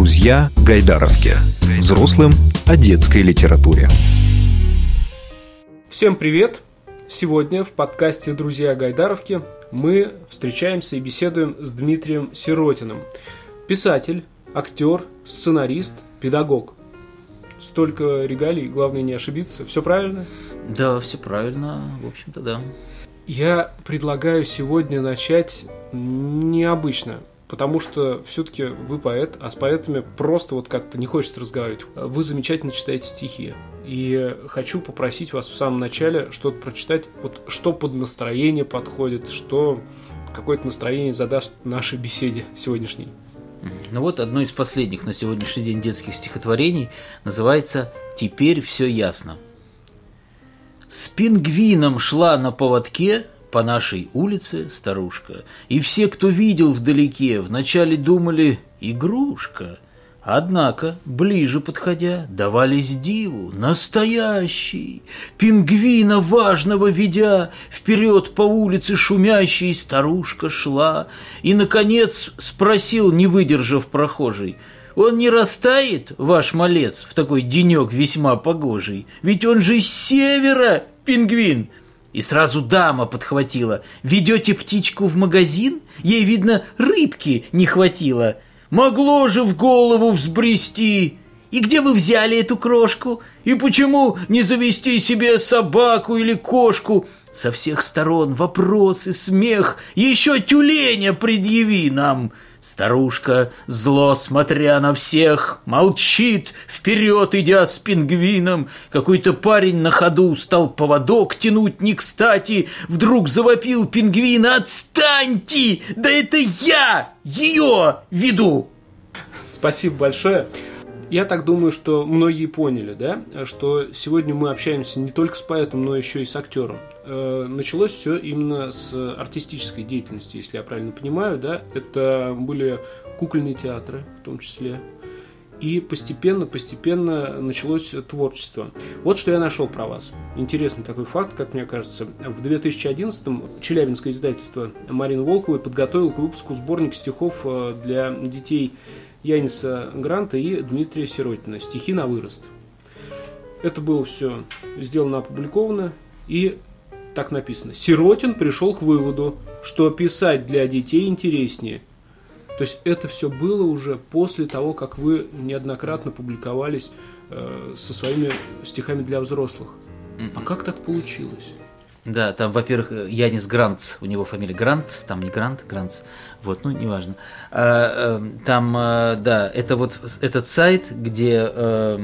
Друзья Гайдаровки. Взрослым о детской литературе. Всем привет! Сегодня в подкасте «Друзья Гайдаровки» мы встречаемся и беседуем с Дмитрием Сиротиным. Писатель, актер, сценарист, педагог. Столько регалий, главное не ошибиться. Все правильно? Да, все правильно, в общем-то, да. Я предлагаю сегодня начать необычно, потому что все-таки вы поэт, а с поэтами просто вот как-то не хочется разговаривать. Вы замечательно читаете стихи. И хочу попросить вас в самом начале что-то прочитать, вот что под настроение подходит, что какое-то настроение задаст нашей беседе сегодняшней. Ну вот одно из последних на сегодняшний день детских стихотворений называется «Теперь все ясно». С пингвином шла на поводке по нашей улице старушка, и все, кто видел вдалеке, вначале думали «игрушка», Однако, ближе подходя, давались диву, настоящий, пингвина важного ведя, вперед по улице шумящей старушка шла, и, наконец, спросил, не выдержав прохожий, он не растает, ваш малец, в такой денек весьма погожий, ведь он же с севера, пингвин, и сразу дама подхватила. «Ведете птичку в магазин? Ей, видно, рыбки не хватило. Могло же в голову взбрести. И где вы взяли эту крошку? И почему не завести себе собаку или кошку? Со всех сторон вопросы, смех, еще тюленя предъяви нам». Старушка, зло смотря на всех, молчит, вперед идя с пингвином. Какой-то парень на ходу стал поводок тянуть не кстати. Вдруг завопил пингвин «Отстаньте! Да это я ее веду!» Спасибо большое. Я так думаю, что многие поняли, да, что сегодня мы общаемся не только с поэтом, но еще и с актером. Э, началось все именно с артистической деятельности, если я правильно понимаю, да. Это были кукольные театры, в том числе. И постепенно, постепенно началось творчество. Вот что я нашел про вас. Интересный такой факт, как мне кажется. В 2011-м Челябинское издательство Марины Волковой подготовил к выпуску сборник стихов э, для детей Яниса Гранта и Дмитрия Сиротина «Стихи на вырост». Это было все сделано, опубликовано, и так написано. Сиротин пришел к выводу, что писать для детей интереснее. То есть это все было уже после того, как вы неоднократно публиковались э, со своими стихами для взрослых. А как так получилось? Да, там, во-первых, Янис Грант, у него фамилия Грант, там не Грант, Грантс, вот, ну, неважно. А, эм, там, э, да, это вот этот сайт, где э,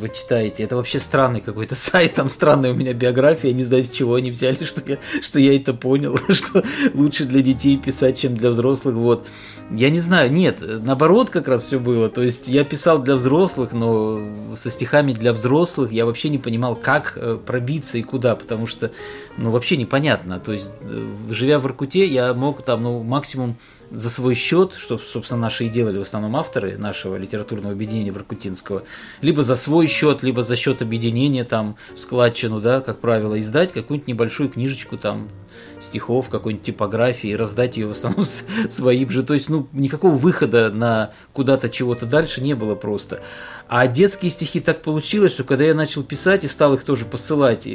вы читаете, это вообще странный какой-то сайт, там странная у меня биография, не знаю, с чего они взяли, что я, что я это понял, что лучше для детей писать, чем для взрослых, вот. Я не знаю, нет, наоборот как раз все было. То есть я писал для взрослых, но со стихами для взрослых я вообще не понимал, как э, пробиться и куда, потому что, ну, вообще непонятно. То есть, э, живя в Иркуте, я мог там, ну, максимум за свой счет, что, собственно, наши и делали в основном авторы нашего литературного объединения Воркутинского, либо за свой счет, либо за счет объединения там в складчину, да, как правило, издать какую-нибудь небольшую книжечку там стихов, какой-нибудь типографии, раздать ее в основном своим же. То есть, ну, никакого выхода на куда-то чего-то дальше не было просто. А детские стихи так получилось, что когда я начал писать и стал их тоже посылать,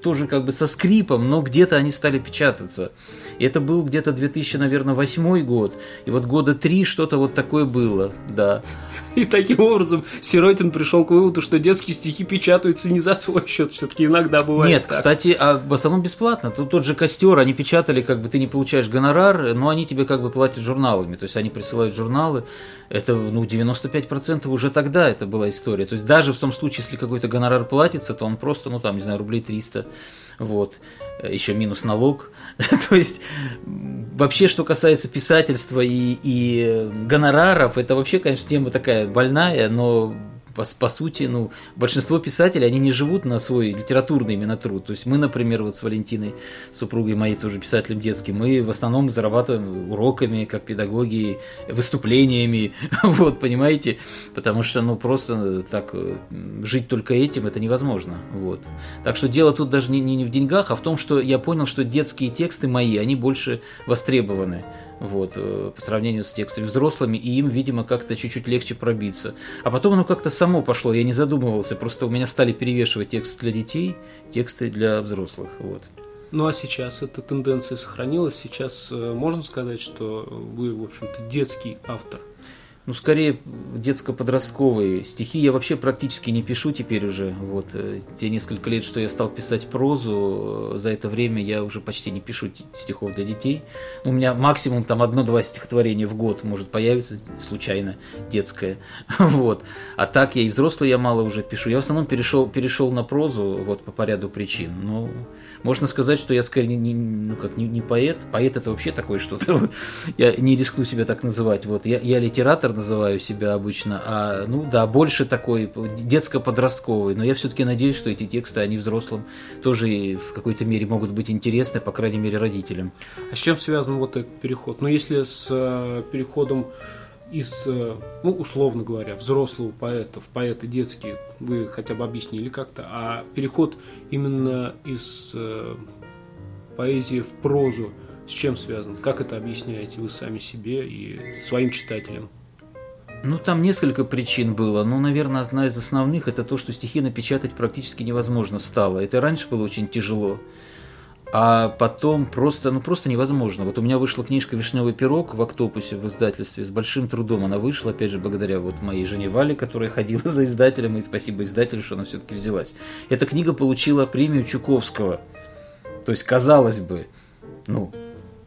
тоже как бы со скрипом, но где-то они стали печататься. Это был где-то 2000, наверное, восьмой год. И вот года три что-то вот такое было, да. И таким образом Сиротин пришел к выводу, что детские стихи печатаются не за свой счет, все-таки иногда бывает. Нет, так. кстати, а в основном бесплатно. Тут тот же костер, они печатали, как бы ты не получаешь гонорар, но они тебе как бы платят журналами. То есть они присылают журналы. Это, ну, 95% уже тогда это была история. То есть даже в том случае, если какой-то гонорар платится, то он просто, ну, там, не знаю, рублей 300 вот, еще минус налог. То есть, вообще, что касается писательства и, и гонораров, это вообще, конечно, тема такая больная, но по, по сути, ну, большинство писателей, они не живут на свой литературный именно труд. То есть мы, например, вот с Валентиной, супругой моей, тоже писателем детским, мы в основном зарабатываем уроками, как педагоги, выступлениями, вот, понимаете, потому что, ну, просто так э, жить только этим, это невозможно, вот. Так что дело тут даже не, не в деньгах, а в том, что я понял, что детские тексты мои, они больше востребованы вот, э, по сравнению с текстами взрослыми, и им, видимо, как-то чуть-чуть легче пробиться. А потом оно как-то само пошло, я не задумывался, просто у меня стали перевешивать тексты для детей, тексты для взрослых, вот. Ну а сейчас эта тенденция сохранилась. Сейчас э, можно сказать, что вы, в общем-то, детский автор ну, скорее детско-подростковые стихи. Я вообще практически не пишу теперь уже. Вот э, те несколько лет, что я стал писать прозу, э, за это время я уже почти не пишу стихов для детей. У меня максимум там одно-два стихотворения в год может появиться случайно детское. Вот. А так я и взрослый я мало уже пишу. Я в основном перешел, перешел на прозу вот по поряду причин. Но можно сказать, что я скорее не, ну, как, не, не поэт. Поэт это вообще такое что-то. я не рискну себя так называть. Вот. Я, я литератор, называю себя обычно, а, ну да, больше такой детско-подростковый, но я все-таки надеюсь, что эти тексты, они взрослым тоже в какой-то мере могут быть интересны, по крайней мере, родителям. А с чем связан вот этот переход? Ну, если с э, переходом из, э, ну, условно говоря, взрослого поэта в поэты детские, вы хотя бы объяснили как-то, а переход именно из э, поэзии в прозу, с чем связан? Как это объясняете вы сами себе и своим читателям? Ну, там несколько причин было. Ну, наверное, одна из основных – это то, что стихи напечатать практически невозможно стало. Это раньше было очень тяжело. А потом просто, ну просто невозможно. Вот у меня вышла книжка «Вишневый пирог» в «Октопусе» в издательстве. С большим трудом она вышла, опять же, благодаря вот моей жене Вале, которая ходила за издателем, и спасибо издателю, что она все-таки взялась. Эта книга получила премию Чуковского. То есть, казалось бы, ну,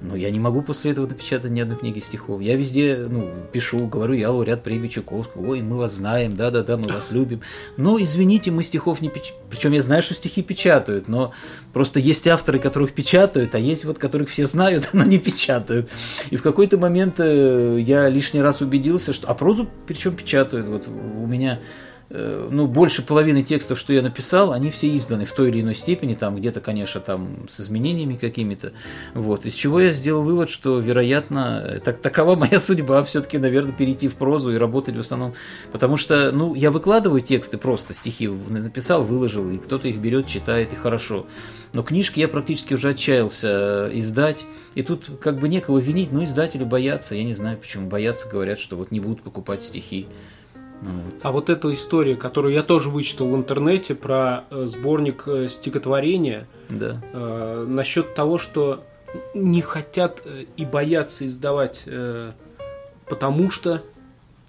но я не могу после этого напечатать ни одной книги стихов. Я везде, ну, пишу, говорю, я лауреат премии Чуковского, ой, мы вас знаем, да-да-да, мы вас любим. Но, извините, мы стихов не печатаем. Причем я знаю, что стихи печатают, но просто есть авторы, которых печатают, а есть вот, которых все знают, но не печатают. И в какой-то момент э, я лишний раз убедился, что... А прозу причем печатают. Вот у меня ну, больше половины текстов, что я написал, они все изданы в той или иной степени, там где-то, конечно, там с изменениями какими-то. Вот. Из чего я сделал вывод, что, вероятно, так, такова моя судьба, все-таки, наверное, перейти в прозу и работать в основном. Потому что, ну, я выкладываю тексты просто, стихи написал, выложил, и кто-то их берет, читает, и хорошо. Но книжки я практически уже отчаялся э, издать. И тут как бы некого винить, но издатели боятся, я не знаю почему, боятся, говорят, что вот не будут покупать стихи. А вот эта история, которую я тоже вычитал в интернете про э, сборник э, стихотворения, да. э, насчет того, что не хотят э, и боятся издавать, э, потому что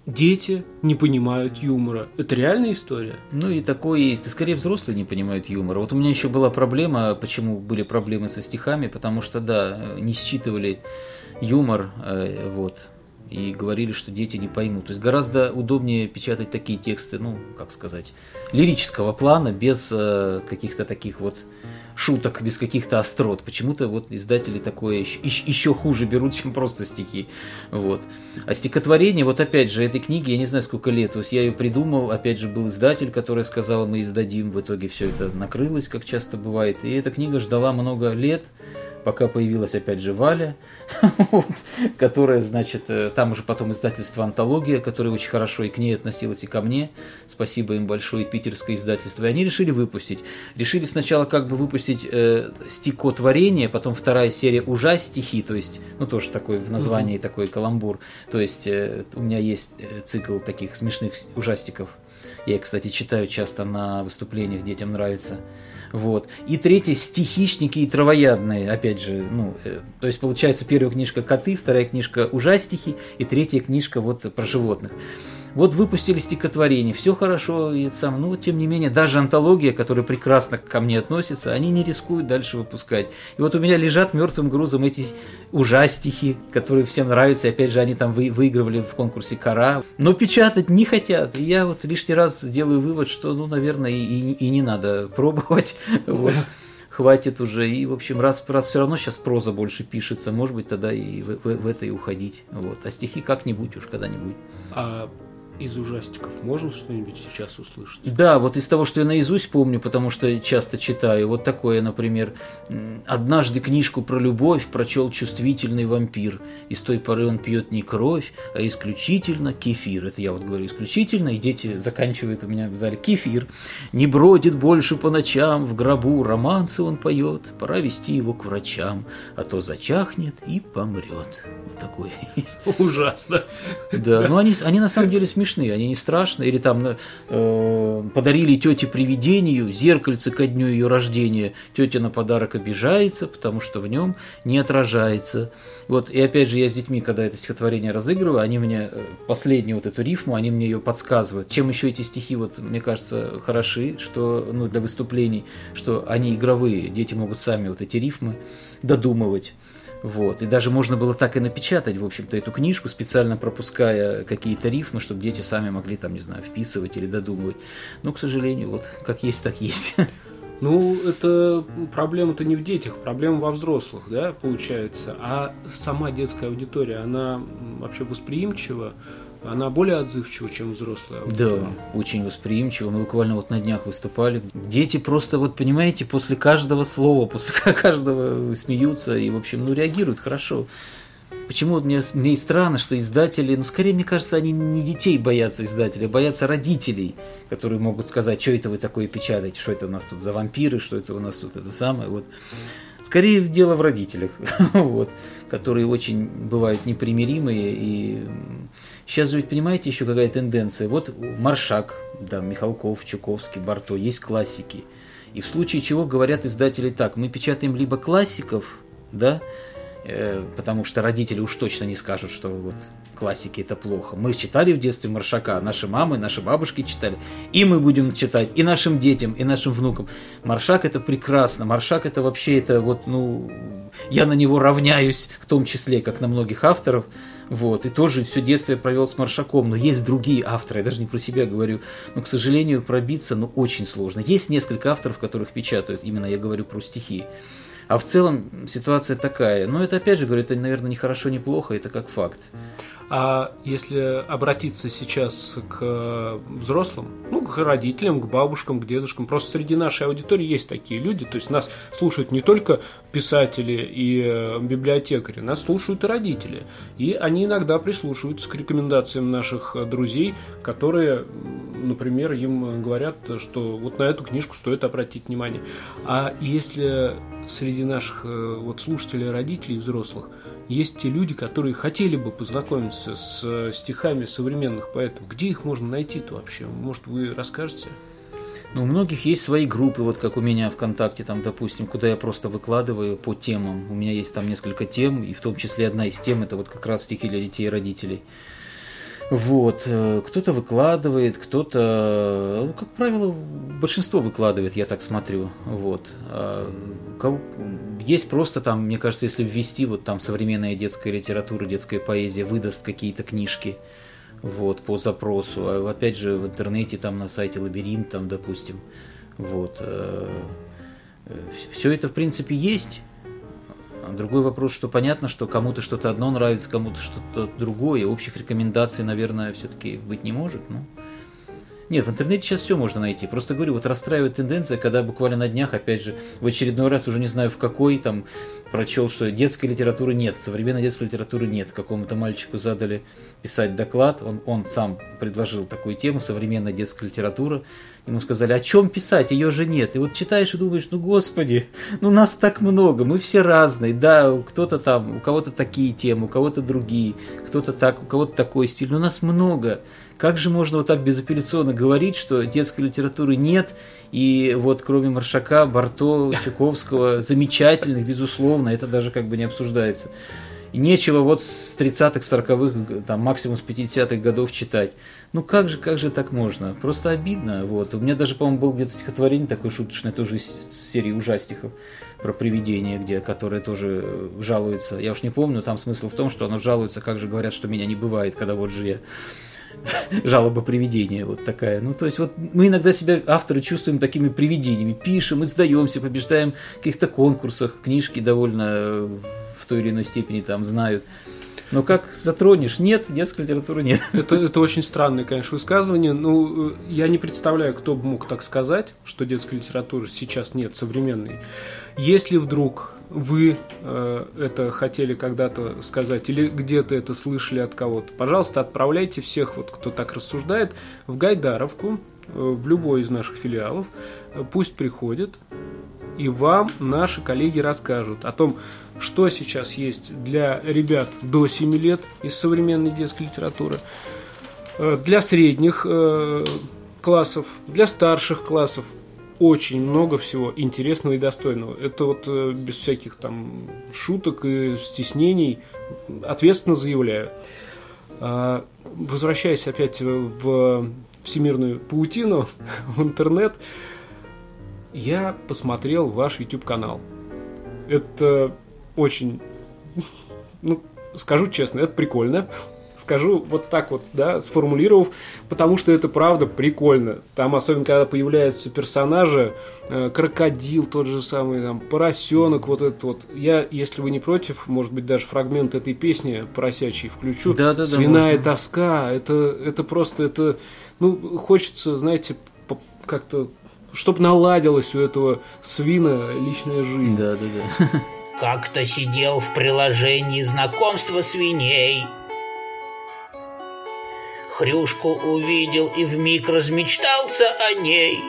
дети не понимают юмора. Это реальная история? Ну и такое есть. И скорее взрослые не понимают юмора. Вот у меня еще была проблема, почему были проблемы со стихами, потому что, да, не считывали юмор, вот, и говорили, что дети не поймут. То есть гораздо удобнее печатать такие тексты, ну, как сказать, лирического плана, без э, каких-то таких вот шуток, без каких-то острот. Почему-то вот издатели такое еще, еще хуже берут, чем просто стихи. Вот. А стихотворение, вот опять же, этой книги, я не знаю, сколько лет, то есть я ее придумал, опять же, был издатель, который сказал, мы издадим, в итоге все это накрылось, как часто бывает. И эта книга ждала много лет, пока появилась опять же Валя, которая, значит, э, там уже потом издательство «Антология», которое очень хорошо и к ней относилось, и ко мне. Спасибо им большое, питерское издательство. И они решили выпустить. Решили сначала как бы выпустить э, стихотворение, потом вторая серия ужастихи, то есть, ну, тоже такой в названии такой каламбур. То есть, э, у меня есть э, цикл таких смешных ужастиков. Я, кстати, читаю часто на выступлениях, детям нравится. Вот. И третье стихичники и травоядные, опять же, ну, э, то есть получается первая книжка коты, вторая книжка ужастики и третья книжка вот про животных. Вот выпустили стихотворение, все хорошо, и сам, ну, тем не менее, даже антология, которая прекрасно ко мне относится, они не рискуют дальше выпускать. И вот у меня лежат мертвым грузом эти ужастихи, которые всем нравятся, и опять же, они там вы, выигрывали в конкурсе Кора, но печатать не хотят. И я вот лишний раз делаю вывод, что, ну, наверное, и, и, и не надо пробовать. Вот хватит уже. И, в общем, раз, раз все равно сейчас проза больше пишется, может быть, тогда и в, в, в это и уходить. Вот. А стихи как-нибудь уж когда-нибудь. А из ужастиков можно что-нибудь сейчас услышать? Да, вот из того, что я наизусть помню, потому что часто читаю, вот такое, например, «Однажды книжку про любовь прочел чувствительный вампир, и с той поры он пьет не кровь, а исключительно кефир». Это я вот говорю исключительно, и дети заканчивают у меня в зале «Кефир». «Не бродит больше по ночам в гробу, романсы он поет, пора вести его к врачам, а то зачахнет и помрет». Вот такой есть. Ужасно. Да, но они, они на самом деле смешные, они не страшные. Или там э, подарили тете привидению зеркальце ко дню ее рождения. Тетя на подарок обижается, потому что в нем не отражается. Вот, и опять же, я с детьми, когда это стихотворение разыгрываю, они мне э, последнюю вот эту рифму, они мне ее подсказывают. Чем еще эти стихи, вот, мне кажется, хороши, что, ну, для выступлений, что они игровые, дети могут сами вот эти рифмы додумывать. Вот. И даже можно было так и напечатать, в общем-то, эту книжку, специально пропуская какие-то рифмы, чтобы дети сами могли там, не знаю, вписывать или додумывать. Но, к сожалению, вот как есть, так есть. Ну, это проблема-то не в детях, проблема во взрослых, да, получается. А сама детская аудитория, она вообще восприимчива она более отзывчива, чем взрослая. Да, очень восприимчива. Мы буквально вот на днях выступали. Дети просто, вот понимаете, после каждого слова, после каждого смеются и, в общем, ну, реагируют хорошо. Почему мне, мне и странно, что издатели, ну, скорее, мне кажется, они не детей боятся издателей, а боятся родителей, которые могут сказать, что это вы такое печатаете, что это у нас тут за вампиры, что это у нас тут это самое. Вот. Скорее дело в родителях, вот, которые очень бывают непримиримые и Сейчас же ведь понимаете еще какая тенденция. Вот Маршак, да, Михалков, Чуковский, Барто, есть классики. И в случае чего говорят издатели так, мы печатаем либо классиков, да, э, потому что родители уж точно не скажут, что вот классики это плохо. Мы читали в детстве Маршака, наши мамы, наши бабушки читали, и мы будем читать, и нашим детям, и нашим внукам. Маршак это прекрасно, Маршак это вообще это вот, ну, я на него равняюсь, в том числе, как на многих авторов, вот, и тоже все детство я провел с Маршаком, но есть другие авторы, я даже не про себя говорю, но, к сожалению, пробиться, ну, очень сложно. Есть несколько авторов, которых печатают, именно я говорю про стихи. А в целом ситуация такая. Но это, опять же, говорю, это, наверное, не хорошо, не плохо, это как факт. А если обратиться сейчас к взрослым, ну, к родителям, к бабушкам, к дедушкам, просто среди нашей аудитории есть такие люди, то есть нас слушают не только писатели и э, библиотекари, нас слушают и родители. И они иногда прислушиваются к рекомендациям наших друзей, которые, например, им говорят, что вот на эту книжку стоит обратить внимание. А если среди наших э, вот слушателей, родителей, взрослых, есть те люди, которые хотели бы познакомиться с э, стихами современных поэтов. Где их можно найти-то вообще? Может, вы расскажете? Ну, у многих есть свои группы, вот как у меня ВКонтакте, там, допустим, куда я просто выкладываю по темам. У меня есть там несколько тем, и в том числе одна из тем это вот как раз стихи для детей и родителей. Вот, э, кто-то выкладывает, кто-то, ну, как правило, большинство выкладывает, я так смотрю, вот. А, есть просто там, мне кажется, если ввести вот там современная детская литература, детская поэзия, выдаст какие-то книжки, вот, по запросу. А опять же, в интернете, там на сайте Лабиринт, там, допустим, вот. Э, э, Все это, в принципе, есть. Другой вопрос, что понятно, что кому-то что-то одно нравится, кому-то что-то другое. Общих рекомендаций, наверное, все-таки быть не может. Ну, нет, в интернете сейчас все можно найти. Просто говорю, вот расстраивает тенденция, когда буквально на днях, опять же, в очередной раз, уже не знаю в какой, там, прочел, что детской литературы нет, современной детской литературы нет. Какому-то мальчику задали писать доклад, он, он сам предложил такую тему, современная детская литература. Ему сказали, о чем писать, ее же нет. И вот читаешь и думаешь, ну господи, ну нас так много, мы все разные. Да, кто-то там, у кого-то такие темы, у кого-то другие, кто-то так, у кого-то такой стиль, но нас много. Как же можно вот так безапелляционно говорить, что детской литературы нет, и вот кроме Маршака, Барто, Чуковского, замечательных, безусловно, это даже как бы не обсуждается. И нечего вот с 30-х, 40-х, там, максимум с 50-х годов читать. Ну как же, как же так можно? Просто обидно. Вот. У меня даже, по-моему, был где-то стихотворение такое шуточное, тоже из серии ужастиков про привидение, где, которое тоже жалуется. Я уж не помню, там смысл в том, что оно жалуется, как же говорят, что меня не бывает, когда вот же я жалоба привидения вот такая. Ну, то есть вот мы иногда себя, авторы, чувствуем такими привидениями. Пишем, издаемся, побеждаем в каких-то конкурсах, книжки довольно в той или иной степени там знают. Но как затронешь? Нет, детской литературы нет. Это, это очень странное, конечно, высказывание. Ну, э, я не представляю, кто бы мог так сказать, что детской литературы сейчас нет, современной. Если вдруг вы э, это хотели когда-то сказать или где-то это слышали от кого-то, пожалуйста, отправляйте всех, вот, кто так рассуждает, в Гайдаровку, э, в любой из наших филиалов. Э, пусть приходят, и вам наши коллеги расскажут о том, что сейчас есть для ребят до 7 лет из современной детской литературы, э, для средних э, классов, для старших классов, очень много всего интересного и достойного. Это вот э, без всяких там шуток и стеснений ответственно заявляю. А, возвращаясь опять в всемирную паутину, в интернет, я посмотрел ваш YouTube канал. Это очень, ну, скажу честно, это прикольно скажу вот так вот, да, сформулировав, потому что это правда прикольно. Там, особенно, когда появляются персонажи, э, крокодил тот же самый, там, поросенок, вот этот вот. Я, если вы не против, может быть, даже фрагмент этой песни поросячий включу. Да, да, да. Свиная можно. тоска, это, это просто, это, ну, хочется, знаете, как-то чтобы наладилась у этого свина личная жизнь. Да, да, да. Как-то сидел в приложении знакомства свиней Хрюшку увидел и вмиг размечтался о ней.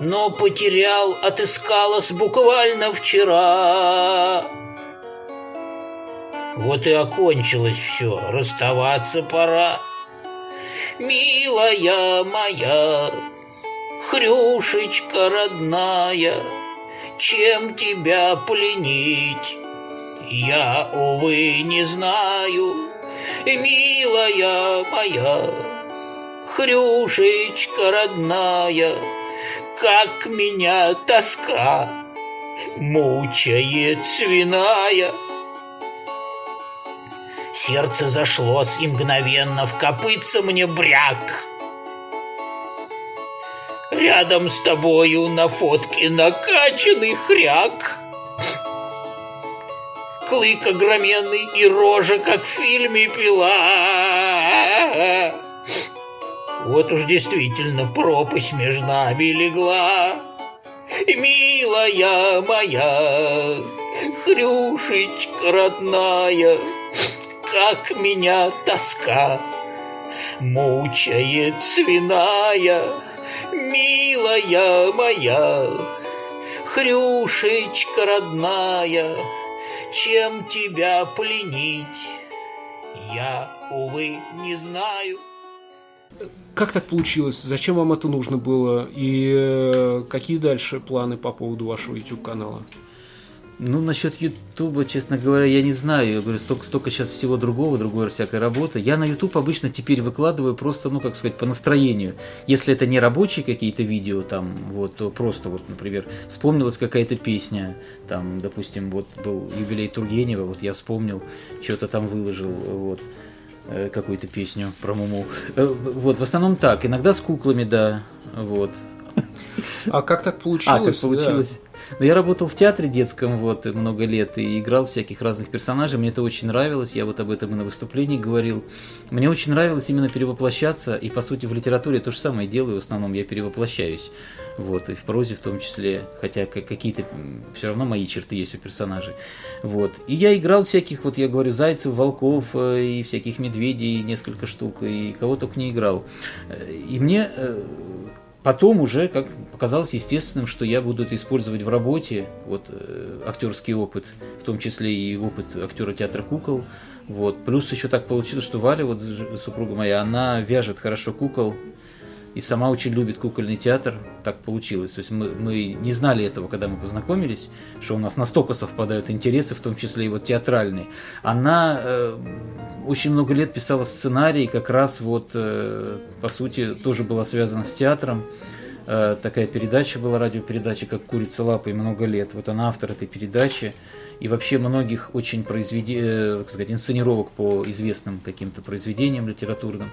Но потерял, отыскалась буквально вчера. Вот и окончилось все, расставаться пора. Милая моя, Хрюшечка родная, Чем тебя пленить, я, увы, не знаю милая моя, Хрюшечка родная, как меня тоска мучает свиная. Сердце зашлось и мгновенно в копытце мне бряк. Рядом с тобою на фотке накачанный хряк клык огроменный и рожа, как в фильме «Пила». Вот уж действительно пропасть между нами легла. Милая моя, Хрюшечка родная, Как меня тоска мучает свиная. Милая моя, Хрюшечка родная, чем тебя пленить, я, увы, не знаю. Как так получилось? Зачем вам это нужно было? И э, какие дальше планы по поводу вашего YouTube-канала? Ну, насчет Ютуба, честно говоря, я не знаю. Я говорю, столько, столько сейчас всего другого, другой всякой работы. Я на Ютуб обычно теперь выкладываю просто, ну, как сказать, по настроению. Если это не рабочие какие-то видео, там, вот, то просто, вот, например, вспомнилась какая-то песня, там, допустим, вот был юбилей Тургенева, вот я вспомнил, что-то там выложил, вот э, какую-то песню про Муму. Э, вот, в основном так. Иногда с куклами, да, вот. А как так получилось? А, как получилось? Да. Но я работал в театре детском вот много лет и играл всяких разных персонажей. Мне это очень нравилось. Я вот об этом и на выступлении говорил. Мне очень нравилось именно перевоплощаться. И, по сути, в литературе то же самое делаю. В основном я перевоплощаюсь. Вот, и в прозе в том числе. Хотя какие-то все равно мои черты есть у персонажей. Вот. И я играл всяких, вот я говорю, зайцев, волков э, и всяких медведей, несколько штук. И кого только не играл. Э, и мне э, Потом уже, как показалось естественным, что я буду это использовать в работе, вот э, актерский опыт, в том числе и опыт актера театра кукол. Вот. Плюс еще так получилось, что Валя, вот супруга моя, она вяжет хорошо кукол, и сама очень любит кукольный театр. Так получилось. То есть мы, мы не знали этого, когда мы познакомились, что у нас настолько совпадают интересы, в том числе и вот театральные. Она э, очень много лет писала сценарий, как раз вот, э, по сути, тоже была связана с театром. Э, такая передача была, радиопередача, как «Курица лапой» много лет. Вот она автор этой передачи. И вообще многих очень произведений, э, сказать, инсценировок по известным каким-то произведениям литературным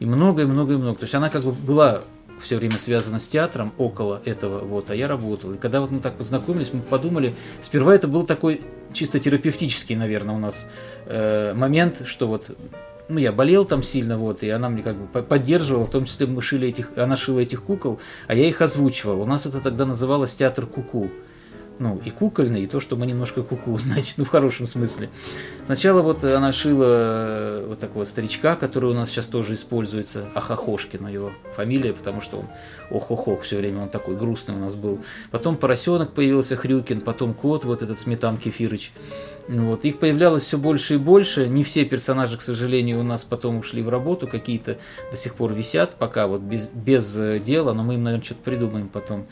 и многое, многое, много. То есть она как бы была все время связана с театром около этого, вот, а я работал. И когда вот мы так познакомились, мы подумали, сперва это был такой чисто терапевтический, наверное, у нас э, момент, что вот ну, я болел там сильно, вот, и она мне как бы поддерживала, в том числе мы шили этих, она шила этих кукол, а я их озвучивал. У нас это тогда называлось театр куку. -ку ну, и кукольный, и то, что мы немножко куку, значит, ну, в хорошем смысле. Сначала вот она шила э, вот такого старичка, который у нас сейчас тоже используется, Ахахошкина его фамилия, потому что он ох-ох-ох, все время он такой грустный у нас был. Потом поросенок появился Хрюкин, потом кот, вот этот Сметан Кефирыч. Вот. Их появлялось все больше и больше. Не все персонажи, к сожалению, у нас потом ушли в работу, какие-то до сих пор висят, пока вот без, без э, дела, но мы им, наверное, что-то придумаем потом.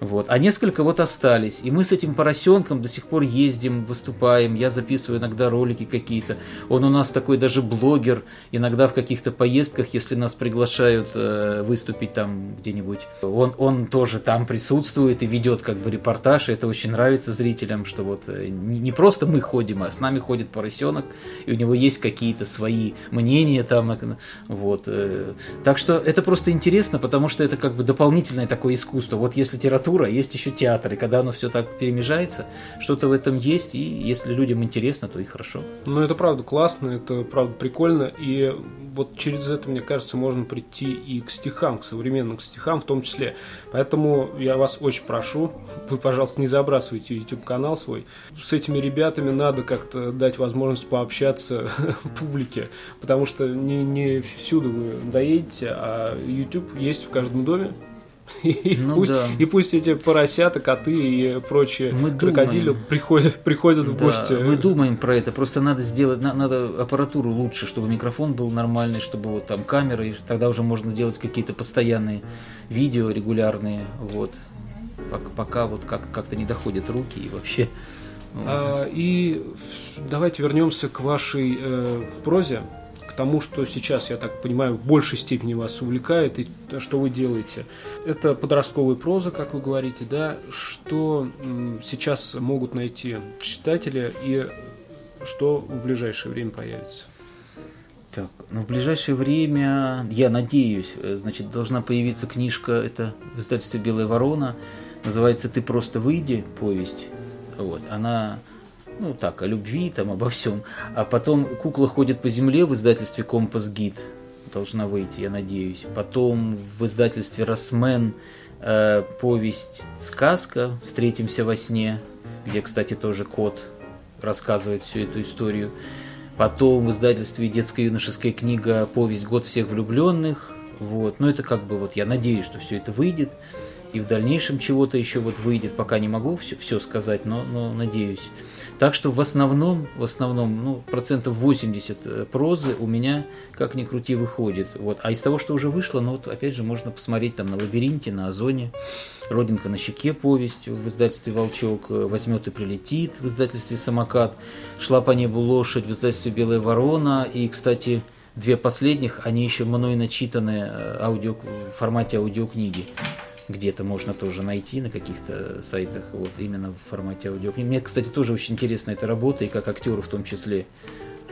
Вот. А несколько вот остались. И мы с этим поросенком до сих пор ездим, выступаем. Я записываю иногда ролики какие-то. Он у нас такой даже блогер. Иногда в каких-то поездках, если нас приглашают э, выступить там где-нибудь, он, он тоже там присутствует и ведет как бы репортаж. И это очень нравится зрителям, что вот э, не, не просто мы ходим, а с нами ходит поросенок, и у него есть какие-то свои мнения там. Вот. Э. Так что это просто интересно, потому что это как бы дополнительное такое искусство. Вот если литература литература, есть еще театр. И когда оно все так перемежается, что-то в этом есть, и если людям интересно, то и хорошо. Ну, это правда классно, это правда прикольно, и вот через это, мне кажется, можно прийти и к стихам, к современным стихам в том числе. Поэтому я вас очень прошу, вы, пожалуйста, не забрасывайте YouTube-канал свой. С этими ребятами надо как-то дать возможность пообщаться публике, потому что не, не всюду вы доедете, а YouTube есть в каждом доме, и, ну, пусть, да. и пусть эти поросята, коты и прочие мы крокодили думаем, приходят, приходят в гости. Мы думаем про это. Просто надо сделать, надо аппаратуру лучше, чтобы микрофон был нормальный, чтобы вот там камеры, и тогда уже можно делать какие-то постоянные видео регулярные. Вот. Пока, пока вот как, как-то не доходят руки и вообще. А, и давайте вернемся к вашей э, прозе тому, что сейчас, я так понимаю, в большей степени вас увлекает и что вы делаете. Это подростковая проза, как вы говорите, да, что сейчас могут найти читатели и что в ближайшее время появится. Так, ну в ближайшее время, я надеюсь, э, значит, должна появиться книжка, это в издательстве «Белая ворона», называется «Ты просто выйди», повесть. Вот, она ну так, о любви, там, обо всем. А потом «Кукла ходит по земле» в издательстве «Компас Гид» должна выйти, я надеюсь. Потом в издательстве «Росмен» э, повесть «Сказка. Встретимся во сне», где, кстати, тоже кот рассказывает всю эту историю. Потом в издательстве «Детская юношеская книга» повесть «Год всех влюбленных». Вот. Но это как бы вот я надеюсь, что все это выйдет. И в дальнейшем чего-то еще вот выйдет. Пока не могу все, все сказать, но, но надеюсь. Так что в основном, в основном, ну, процентов 80 э, прозы у меня, как ни крути, выходит. Вот. А из того, что уже вышло, ну, вот, опять же, можно посмотреть там на «Лабиринте», на «Озоне», «Родинка на щеке» повесть в издательстве «Волчок», э, «Возьмет и прилетит» в издательстве «Самокат», «Шла по небу лошадь» в издательстве «Белая ворона». И, кстати, две последних, они еще мной начитаны э, аудио, в формате аудиокниги где-то можно тоже найти на каких-то сайтах, вот именно в формате аудиокниги. Мне, кстати, тоже очень интересна эта работа, и как актеру в том числе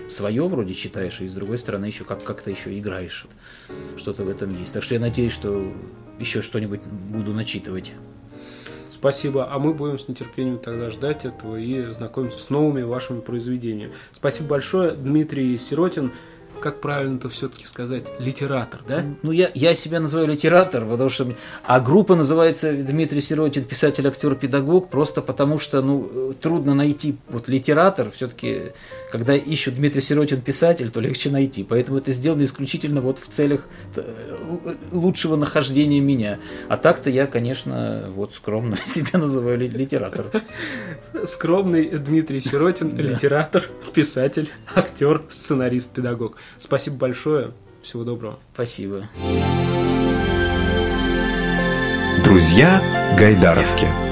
свое вроде читаешь, и с другой стороны еще как- как-то еще играешь. Что-то в этом есть. Так что я надеюсь, что еще что-нибудь буду начитывать. Спасибо. А мы будем с нетерпением тогда ждать этого и знакомиться с новыми вашими произведениями. Спасибо большое, Дмитрий Сиротин как правильно-то все-таки сказать, литератор, да? Ну, я, я себя называю литератор, потому что... А группа называется Дмитрий Сиротин, писатель, актер, педагог, просто потому что, ну, трудно найти вот литератор, все-таки, когда ищут Дмитрий Сиротин писатель, то легче найти. Поэтому это сделано исключительно вот в целях э, лучшего нахождения меня. А так-то я, конечно, вот скромно себя называю литератор. Скромный Дмитрий Сиротин, литератор, писатель, актер, сценарист, педагог. Спасибо большое. Всего доброго. Спасибо. Друзья Гайдаровки.